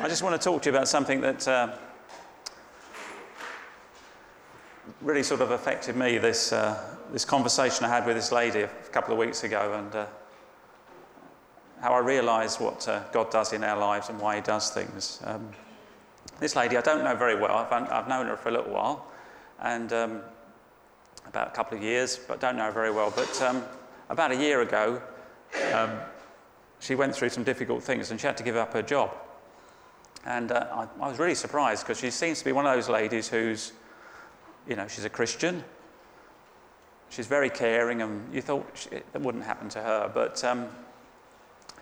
I just want to talk to you about something that uh, really sort of affected me. This uh, this conversation I had with this lady a couple of weeks ago, and uh, how I realised what uh, God does in our lives and why He does things. Um, this lady I don't know very well. I've, I've known her for a little while, and um, about a couple of years, but don't know her very well. But um, about a year ago, um, she went through some difficult things, and she had to give up her job. And uh, I, I, was really surprised because she seems to be one of those ladies who's, you know, she's a Christian. She's very caring, and you thought that wouldn't happen to her. But um,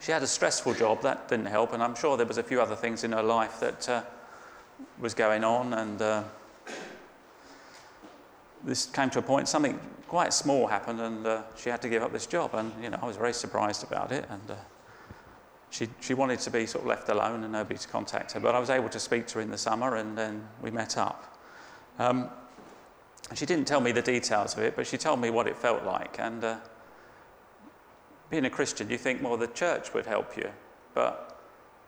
she had a stressful job, that didn't help, and I'm sure there was a few other things in her life that uh, was going on, and uh, this came to a point, something quite small happened, and uh, she had to give up this job, and, you know, I was very surprised about it, and uh, she, she wanted to be sort of left alone and nobody to contact her. But I was able to speak to her in the summer and then we met up. Um, she didn't tell me the details of it, but she told me what it felt like. And uh, being a Christian, you think, well, the church would help you. But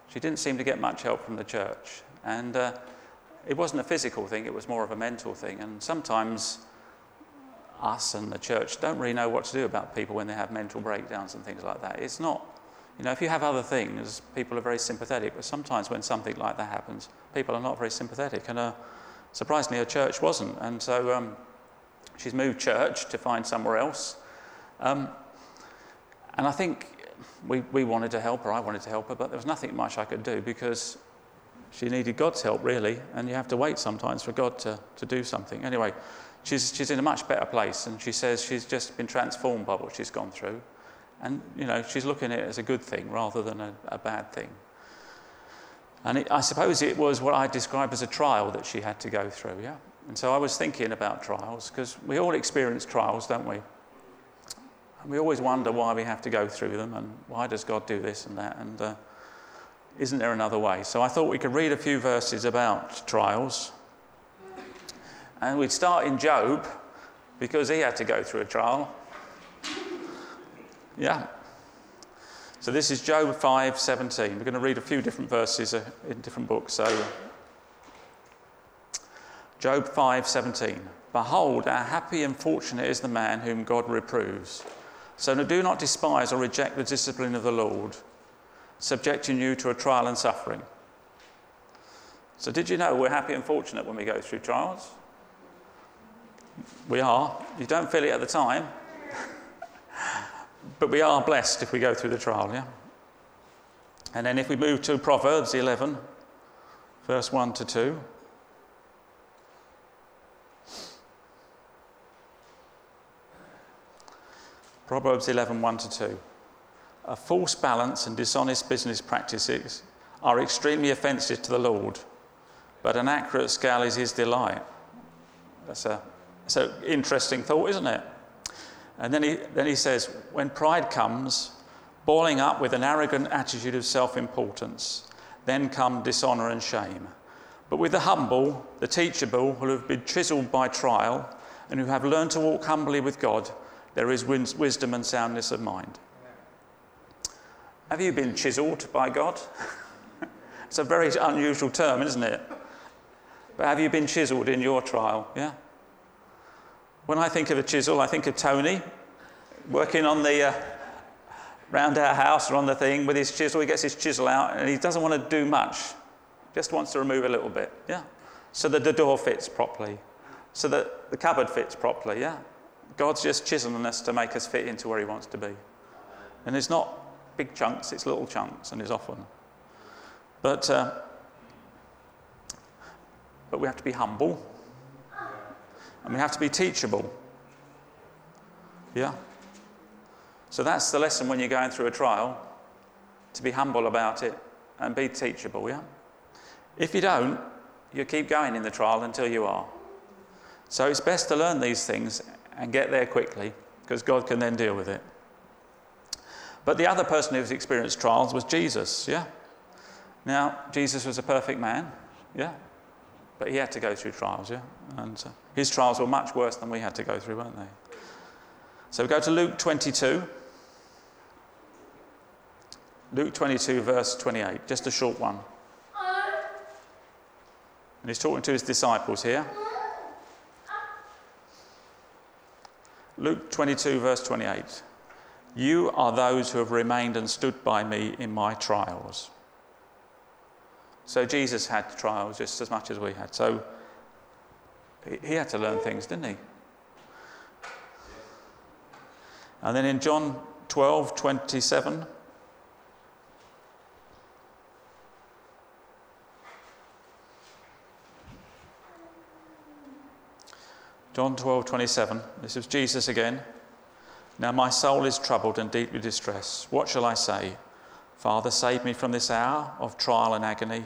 she didn't seem to get much help from the church. And uh, it wasn't a physical thing, it was more of a mental thing. And sometimes us and the church don't really know what to do about people when they have mental breakdowns and things like that. It's not you know, if you have other things, people are very sympathetic, but sometimes when something like that happens, people are not very sympathetic. And uh, surprisingly, her church wasn't. And so um, she's moved church to find somewhere else. Um, and I think we, we wanted to help her, I wanted to help her, but there was nothing much I could do because she needed God's help, really. And you have to wait sometimes for God to, to do something. Anyway, she's, she's in a much better place, and she says she's just been transformed by what she's gone through. And, you know, she's looking at it as a good thing rather than a, a bad thing. And it, I suppose it was what I describe as a trial that she had to go through, yeah? And so I was thinking about trials because we all experience trials, don't we? And we always wonder why we have to go through them and why does God do this and that and uh, isn't there another way? So I thought we could read a few verses about trials. And we'd start in Job because he had to go through a trial. Yeah. So this is Job 5:17. We're going to read a few different verses uh, in different books. So Job 5:17. Behold, how happy and fortunate is the man whom God reproves. So do not despise or reject the discipline of the Lord, subjecting you to a trial and suffering. So, did you know we're happy and fortunate when we go through trials? We are. You don't feel it at the time, but we are blessed if we go through the trial, yeah? And then if we move to Proverbs 11, verse 1 to 2. Proverbs 11, 1 to 2. A false balance and dishonest business practices are extremely offensive to the Lord, but an accurate scale is his delight. That's, a, that's an interesting thought, isn't it? And then he, then he says, when pride comes, boiling up with an arrogant attitude of self importance, then come dishonor and shame. But with the humble, the teachable, who have been chiseled by trial, and who have learned to walk humbly with God, there is wisdom and soundness of mind. Have you been chiseled by God? it's a very unusual term, isn't it? But have you been chiseled in your trial? Yeah? When I think of a chisel, I think of Tony working on the uh, round our house or on the thing with his chisel. He gets his chisel out and he doesn't want to do much, just wants to remove a little bit. Yeah, so that the door fits properly, so that the cupboard fits properly. Yeah, God's just chiseling us to make us fit into where He wants to be, and it's not big chunks; it's little chunks, and it's often. But uh, but we have to be humble and we have to be teachable. Yeah? So that's the lesson when you're going through a trial to be humble about it and be teachable. Yeah? If you don't, you keep going in the trial until you are. So it's best to learn these things and get there quickly because God can then deal with it. But the other person who's experienced trials was Jesus, yeah? Now, Jesus was a perfect man, yeah? But he had to go through trials, yeah? And uh, his trials were much worse than we had to go through, weren't they? So we go to Luke 22. Luke 22, verse 28, just a short one. And he's talking to his disciples here. Luke 22, verse 28. You are those who have remained and stood by me in my trials. So Jesus had trials just as much as we had. So he had to learn things, didn't he? And then in John 12, 27, John 12, 27. This is Jesus again. Now my soul is troubled and deeply distressed. What shall I say? Father, save me from this hour of trial and agony.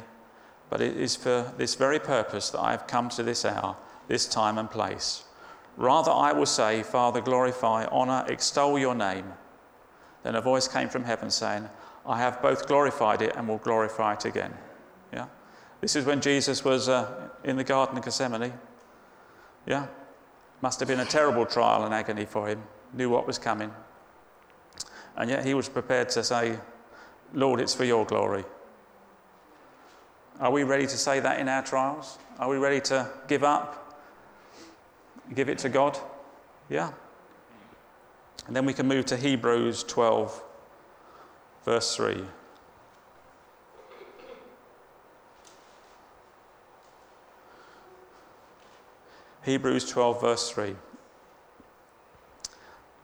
But it is for this very purpose that I have come to this hour, this time and place. Rather, I will say, Father, glorify, honour, extol your name. Then a voice came from heaven saying, I have both glorified it and will glorify it again. Yeah? This is when Jesus was uh, in the Garden of Gethsemane. Yeah? Must have been a terrible trial and agony for him, knew what was coming. And yet he was prepared to say, Lord, it's for your glory. Are we ready to say that in our trials? Are we ready to give up? Give it to God? Yeah. And then we can move to Hebrews 12, verse 3. Hebrews 12, verse 3.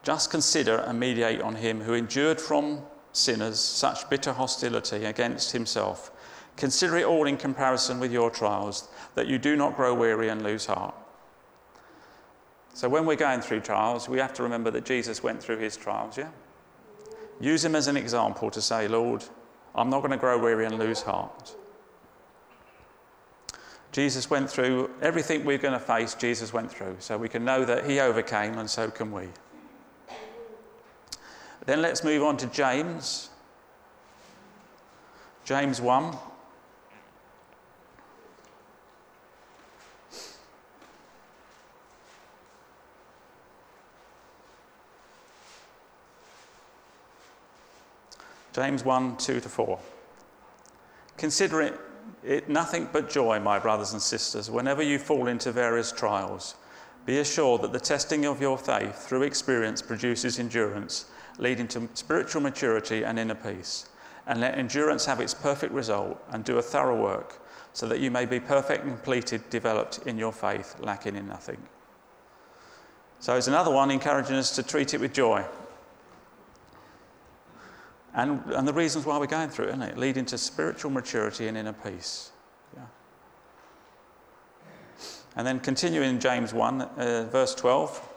Just consider and mediate on him who endured from sinners such bitter hostility against himself. Consider it all in comparison with your trials, that you do not grow weary and lose heart. So, when we're going through trials, we have to remember that Jesus went through his trials, yeah? Use him as an example to say, Lord, I'm not going to grow weary and lose heart. Jesus went through everything we're going to face, Jesus went through. So we can know that he overcame, and so can we. Then let's move on to James. James 1. James 1 2 to 4. Consider it it nothing but joy, my brothers and sisters, whenever you fall into various trials. Be assured that the testing of your faith through experience produces endurance, leading to spiritual maturity and inner peace. And let endurance have its perfect result and do a thorough work, so that you may be perfect and completed, developed in your faith, lacking in nothing. So it's another one encouraging us to treat it with joy. And, and the reasons why we're going through it, isn't it? Leading to spiritual maturity and inner peace. Yeah. And then continuing in James 1, uh, verse 12.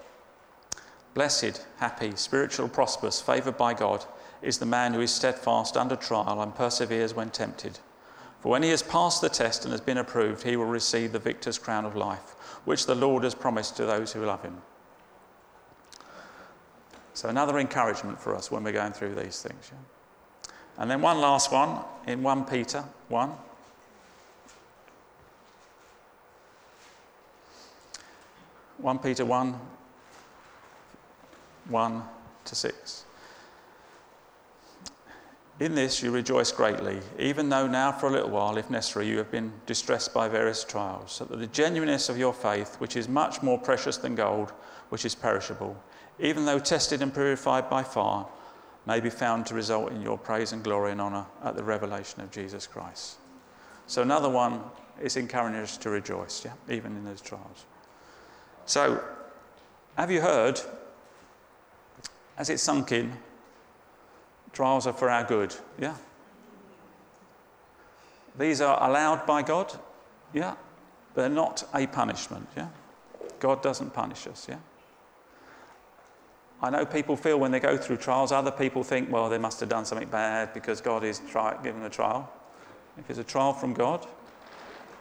Blessed, happy, spiritual, prosperous, favoured by God is the man who is steadfast under trial and perseveres when tempted. For when he has passed the test and has been approved, he will receive the victor's crown of life, which the Lord has promised to those who love him. So, another encouragement for us when we're going through these things. Yeah? And then one last one in 1 Peter 1. One Peter 1, 1 to 6. In this you rejoice greatly, even though now for a little while, if necessary, you have been distressed by various trials, so that the genuineness of your faith, which is much more precious than gold, which is perishable, even though tested and purified by fire, may be found to result in your praise and glory and honour at the revelation of Jesus Christ. So, another one is encouraging us to rejoice, yeah, even in those trials. So, have you heard, as it's sunk in, trials are for our good, yeah? These are allowed by God, yeah? They're not a punishment, yeah? God doesn't punish us, yeah? I know people feel when they go through trials, other people think, well, they must have done something bad because God is try- giving them a trial. If it's a trial from God,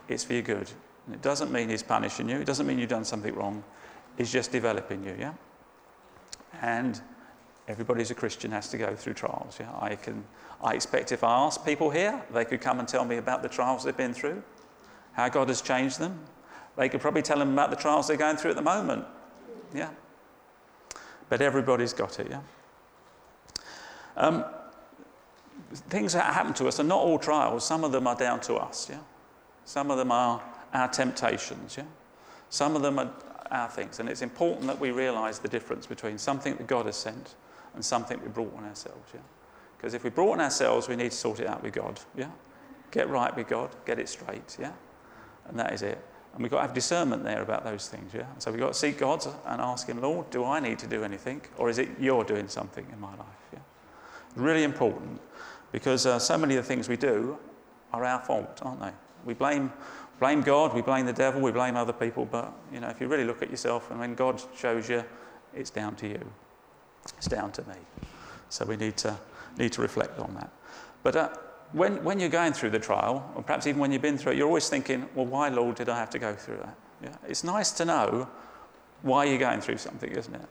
it's for your good. And it doesn't mean He's punishing you, it doesn't mean you've done something wrong. He's just developing you, yeah? And everybody who's a Christian has to go through trials, yeah? I, can, I expect if I ask people here, they could come and tell me about the trials they've been through, how God has changed them. They could probably tell them about the trials they're going through at the moment, yeah? but everybody's got it, yeah? Um, things that happen to us are not all trials. Some of them are down to us, yeah? Some of them are our temptations, yeah? Some of them are our things, and it's important that we realize the difference between something that God has sent and something we brought on ourselves, yeah? Because if we brought on ourselves, we need to sort it out with God, yeah? Get right with God, get it straight, yeah? And that is it. And we've got to have discernment there about those things, yeah? So we've got to seek God and ask Him, Lord, do I need to do anything? Or is it you're doing something in my life, yeah? Really important because uh, so many of the things we do are our fault, aren't they? We blame, blame God, we blame the devil, we blame other people, but you know, if you really look at yourself and when God shows you, it's down to you. It's down to me. So we need to, need to reflect on that. But uh, when, when you're going through the trial, or perhaps even when you've been through it, you're always thinking, well, why, Lord, did I have to go through that? Yeah? It's nice to know why you're going through something, isn't it?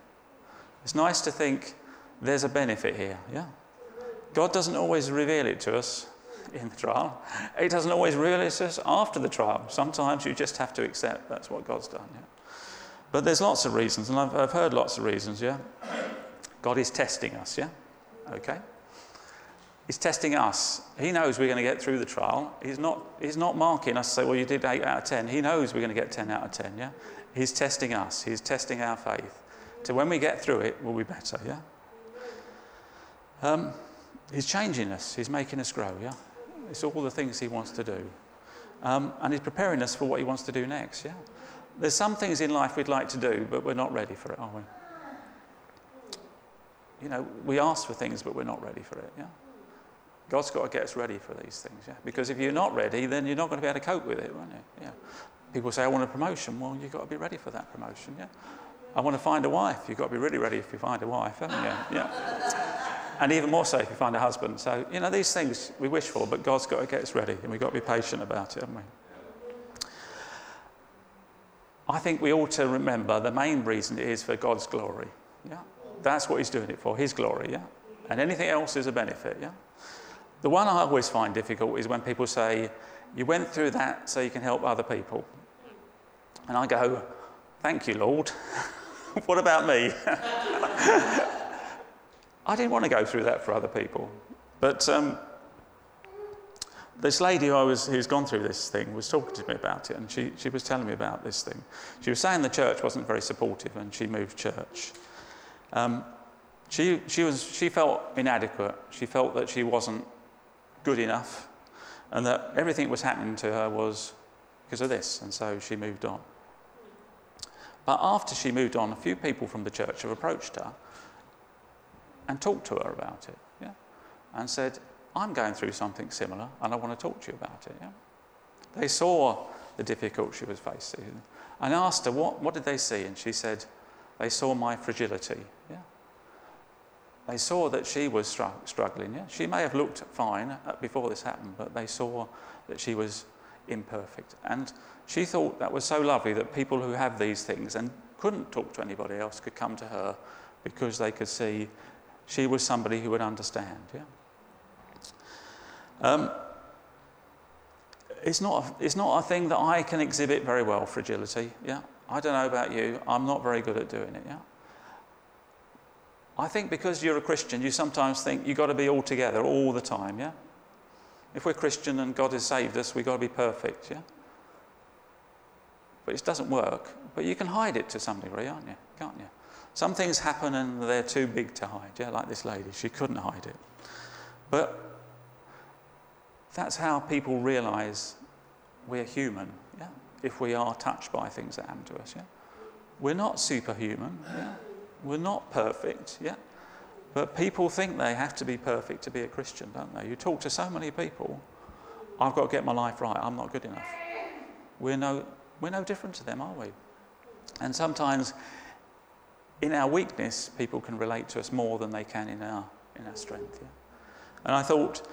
It's nice to think there's a benefit here. Yeah? God doesn't always reveal it to us in the trial. He doesn't always reveal it to us after the trial. Sometimes you just have to accept that's what God's done. Yeah? But there's lots of reasons, and I've, I've heard lots of reasons, yeah? God is testing us, yeah? Okay? He's testing us. He knows we're going to get through the trial. He's not, he's not marking us, say, well, you did 8 out of 10. He knows we're going to get 10 out of 10, yeah? He's testing us. He's testing our faith. So when we get through it, we'll be better, yeah? Um, he's changing us. He's making us grow, yeah? It's all the things he wants to do. Um, and he's preparing us for what he wants to do next, yeah? There's some things in life we'd like to do, but we're not ready for it, are we? You know, we ask for things, but we're not ready for it, yeah? God's got to get us ready for these things, yeah? Because if you're not ready, then you're not going to be able to cope with it, won't you? Yeah. People say, I want a promotion. Well, you've got to be ready for that promotion, yeah? I want to find a wife. You've got to be really ready if you find a wife, haven't you? Yeah. and even more so if you find a husband. So, you know, these things we wish for, but God's got to get us ready, and we've got to be patient about it, haven't we? I think we ought to remember the main reason it is for God's glory. Yeah? That's what He's doing it for, His glory, yeah? And anything else is a benefit, yeah? The one I always find difficult is when people say, You went through that so you can help other people. And I go, Thank you, Lord. what about me? I didn't want to go through that for other people. But um, this lady who I was, who's gone through this thing was talking to me about it, and she, she was telling me about this thing. She was saying the church wasn't very supportive, and she moved church. Um, she, she, was, she felt inadequate. She felt that she wasn't good enough, and that everything that was happening to her was because of this, and so she moved on. But after she moved on, a few people from the church have approached her and talked to her about it, yeah, and said, "I'm going through something similar, and I want to talk to you about it." Yeah, they saw the difficulty she was facing, and asked her, "What, what did they see?" And she said, "They saw my fragility." Yeah, they saw that she was struggling. Yeah? She may have looked fine uh, before this happened, but they saw that she was imperfect. And she thought that was so lovely that people who have these things and couldn't talk to anybody else could come to her because they could see she was somebody who would understand. Yeah? Um, it's, not a, it's not a thing that I can exhibit very well, fragility. Yeah? I don't know about you, I'm not very good at doing it. Yeah? I think because you're a Christian, you sometimes think you've got to be all together all the time, yeah? If we're Christian and God has saved us, we've got to be perfect, yeah? But it doesn't work. But you can hide it to some degree, aren't you? Can't you? Some things happen and they're too big to hide, yeah, like this lady. She couldn't hide it. But that's how people realize we're human, yeah? If we are touched by things that happen to us, yeah? We're not superhuman, yeah? We're not perfect, yeah? But people think they have to be perfect to be a Christian, don't they? You talk to so many people, I've got to get my life right, I'm not good enough. We're no, we're no different to them, are we? And sometimes in our weakness, people can relate to us more than they can in our, in our strength. Yeah? And I thought,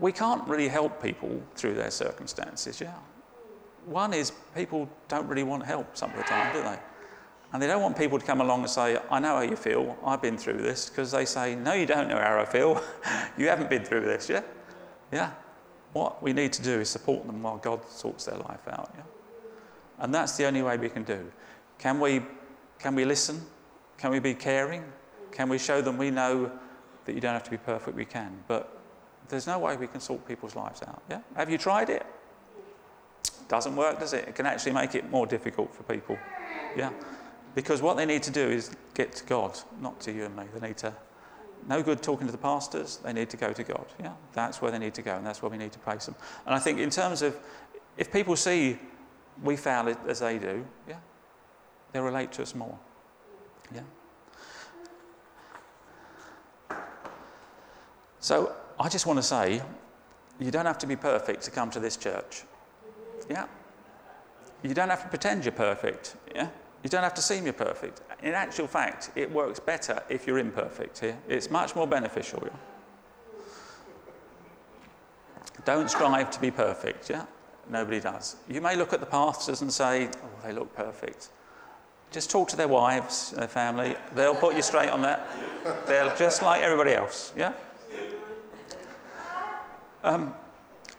we can't really help people through their circumstances, yeah? One is people don't really want help some of the time, do they? And they don't want people to come along and say, I know how you feel, I've been through this, because they say, No, you don't know how I feel. you haven't been through this, yeah? Yeah. What we need to do is support them while God sorts their life out, yeah? And that's the only way we can do. Can we, can we listen? Can we be caring? Can we show them we know that you don't have to be perfect? We can. But there's no way we can sort people's lives out, yeah? Have you tried it? Doesn't work, does it? It can actually make it more difficult for people. Yeah? Because what they need to do is get to God, not to you and me. They need to, no good talking to the pastors, they need to go to God. Yeah? That's where they need to go, and that's where we need to place them. And I think, in terms of, if people see we fail as they do, yeah, they'll relate to us more. Yeah? So I just want to say, you don't have to be perfect to come to this church. Yeah? You don't have to pretend you're perfect. Yeah? You don't have to seem you're perfect. In actual fact, it works better if you're imperfect here. It's much more beneficial. Yeah? Don't strive to be perfect. Yeah? Nobody does. You may look at the pastors and say, oh, they look perfect. Just talk to their wives, their family. They'll put you straight on that. They're just like everybody else. Yeah? Um,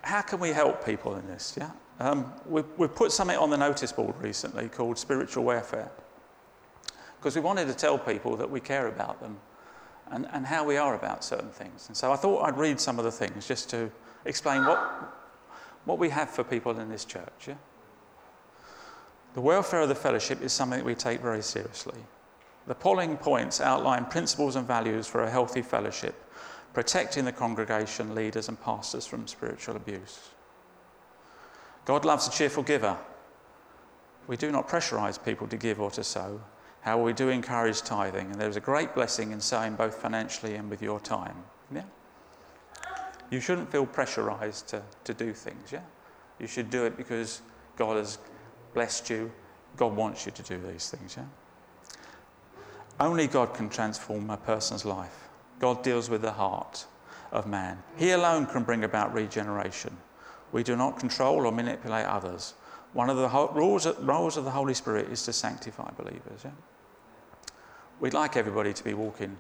how can we help people in this? Yeah? Um, we, we've put something on the notice board recently called spiritual welfare because we wanted to tell people that we care about them and, and how we are about certain things. And so I thought I'd read some of the things just to explain what, what we have for people in this church. Yeah? The welfare of the fellowship is something that we take very seriously. The polling points outline principles and values for a healthy fellowship protecting the congregation, leaders, and pastors from spiritual abuse. God loves a cheerful giver. We do not pressurize people to give or to sow. However, we do encourage tithing, and there is a great blessing in sowing both financially and with your time. Yeah? You shouldn't feel pressurized to, to do things, yeah? You should do it because God has blessed you. God wants you to do these things, yeah? Only God can transform a person's life. God deals with the heart of man. He alone can bring about regeneration. We do not control or manipulate others. One of the rules, roles of the Holy Spirit is to sanctify believers. Yeah? We'd like everybody to be walking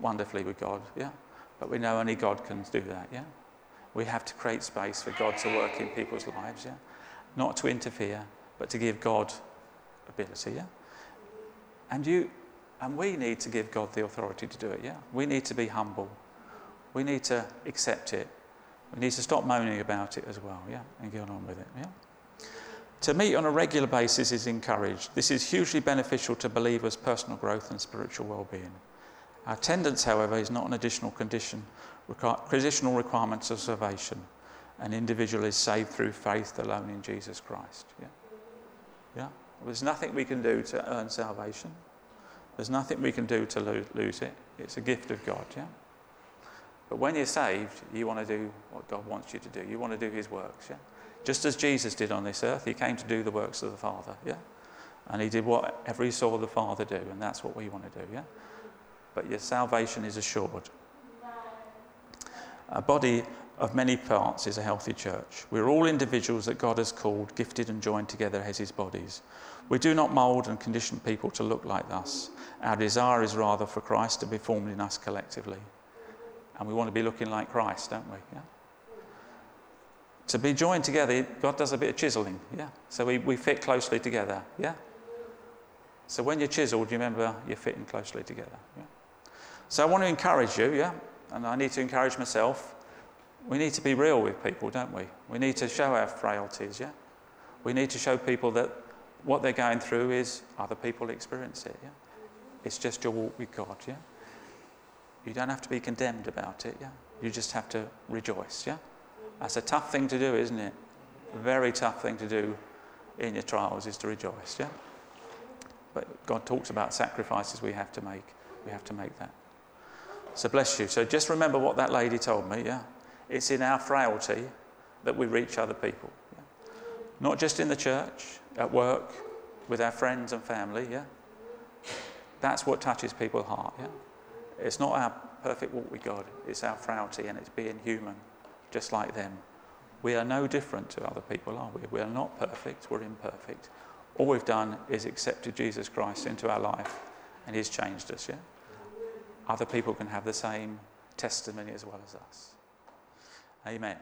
wonderfully with God, yeah? But we know only God can do that, yeah? We have to create space for God to work in people's lives, yeah? Not to interfere, but to give God ability, yeah? And you, and we need to give God the authority to do it, yeah? We need to be humble. We need to accept it. We need to stop moaning about it as well, yeah? And get on with it, yeah? To meet on a regular basis is encouraged. This is hugely beneficial to believers' personal growth and spiritual well-being. Our attendance, however, is not an additional condition, conditional requirements of salvation. An individual is saved through faith alone in Jesus Christ. Yeah? Yeah? There's nothing we can do to earn salvation. There's nothing we can do to lose it. It's a gift of God, yeah? But when you're saved, you want to do what God wants you to do. You want to do His works, yeah? Just as Jesus did on this earth, He came to do the works of the Father, yeah? And He did whatever He saw the Father do, and that's what we want to do, yeah? But your salvation is assured. A body of many parts is a healthy church. We're all individuals that God has called, gifted, and joined together as His bodies. We do not mould and condition people to look like us. Our desire is rather for Christ to be formed in us collectively. And we want to be looking like Christ, don't we? Yeah? To be joined together, God does a bit of chiseling, yeah? So we, we fit closely together, yeah? So when you're chiseled, you remember you're fitting closely together, yeah? So I want to encourage you, yeah? And I need to encourage myself. We need to be real with people, don't we? We need to show our frailties, yeah? We need to show people that what they're going through is other people experience it, yeah? It's just your walk with God, yeah? You don't have to be condemned about it, yeah? You just have to rejoice, yeah? That's a tough thing to do, isn't it? A very tough thing to do in your trials is to rejoice, yeah? But God talks about sacrifices we have to make. We have to make that. So bless you. So just remember what that lady told me, yeah? It's in our frailty that we reach other people. Yeah? Not just in the church, at work, with our friends and family, yeah? That's what touches people's heart, yeah? It's not our perfect walk with God, it's our frailty and it's being human, just like them. We are no different to other people, are we? We are not perfect, we're imperfect. All we've done is accepted Jesus Christ into our life and He's changed us, yeah? Other people can have the same testimony as well as us. Amen.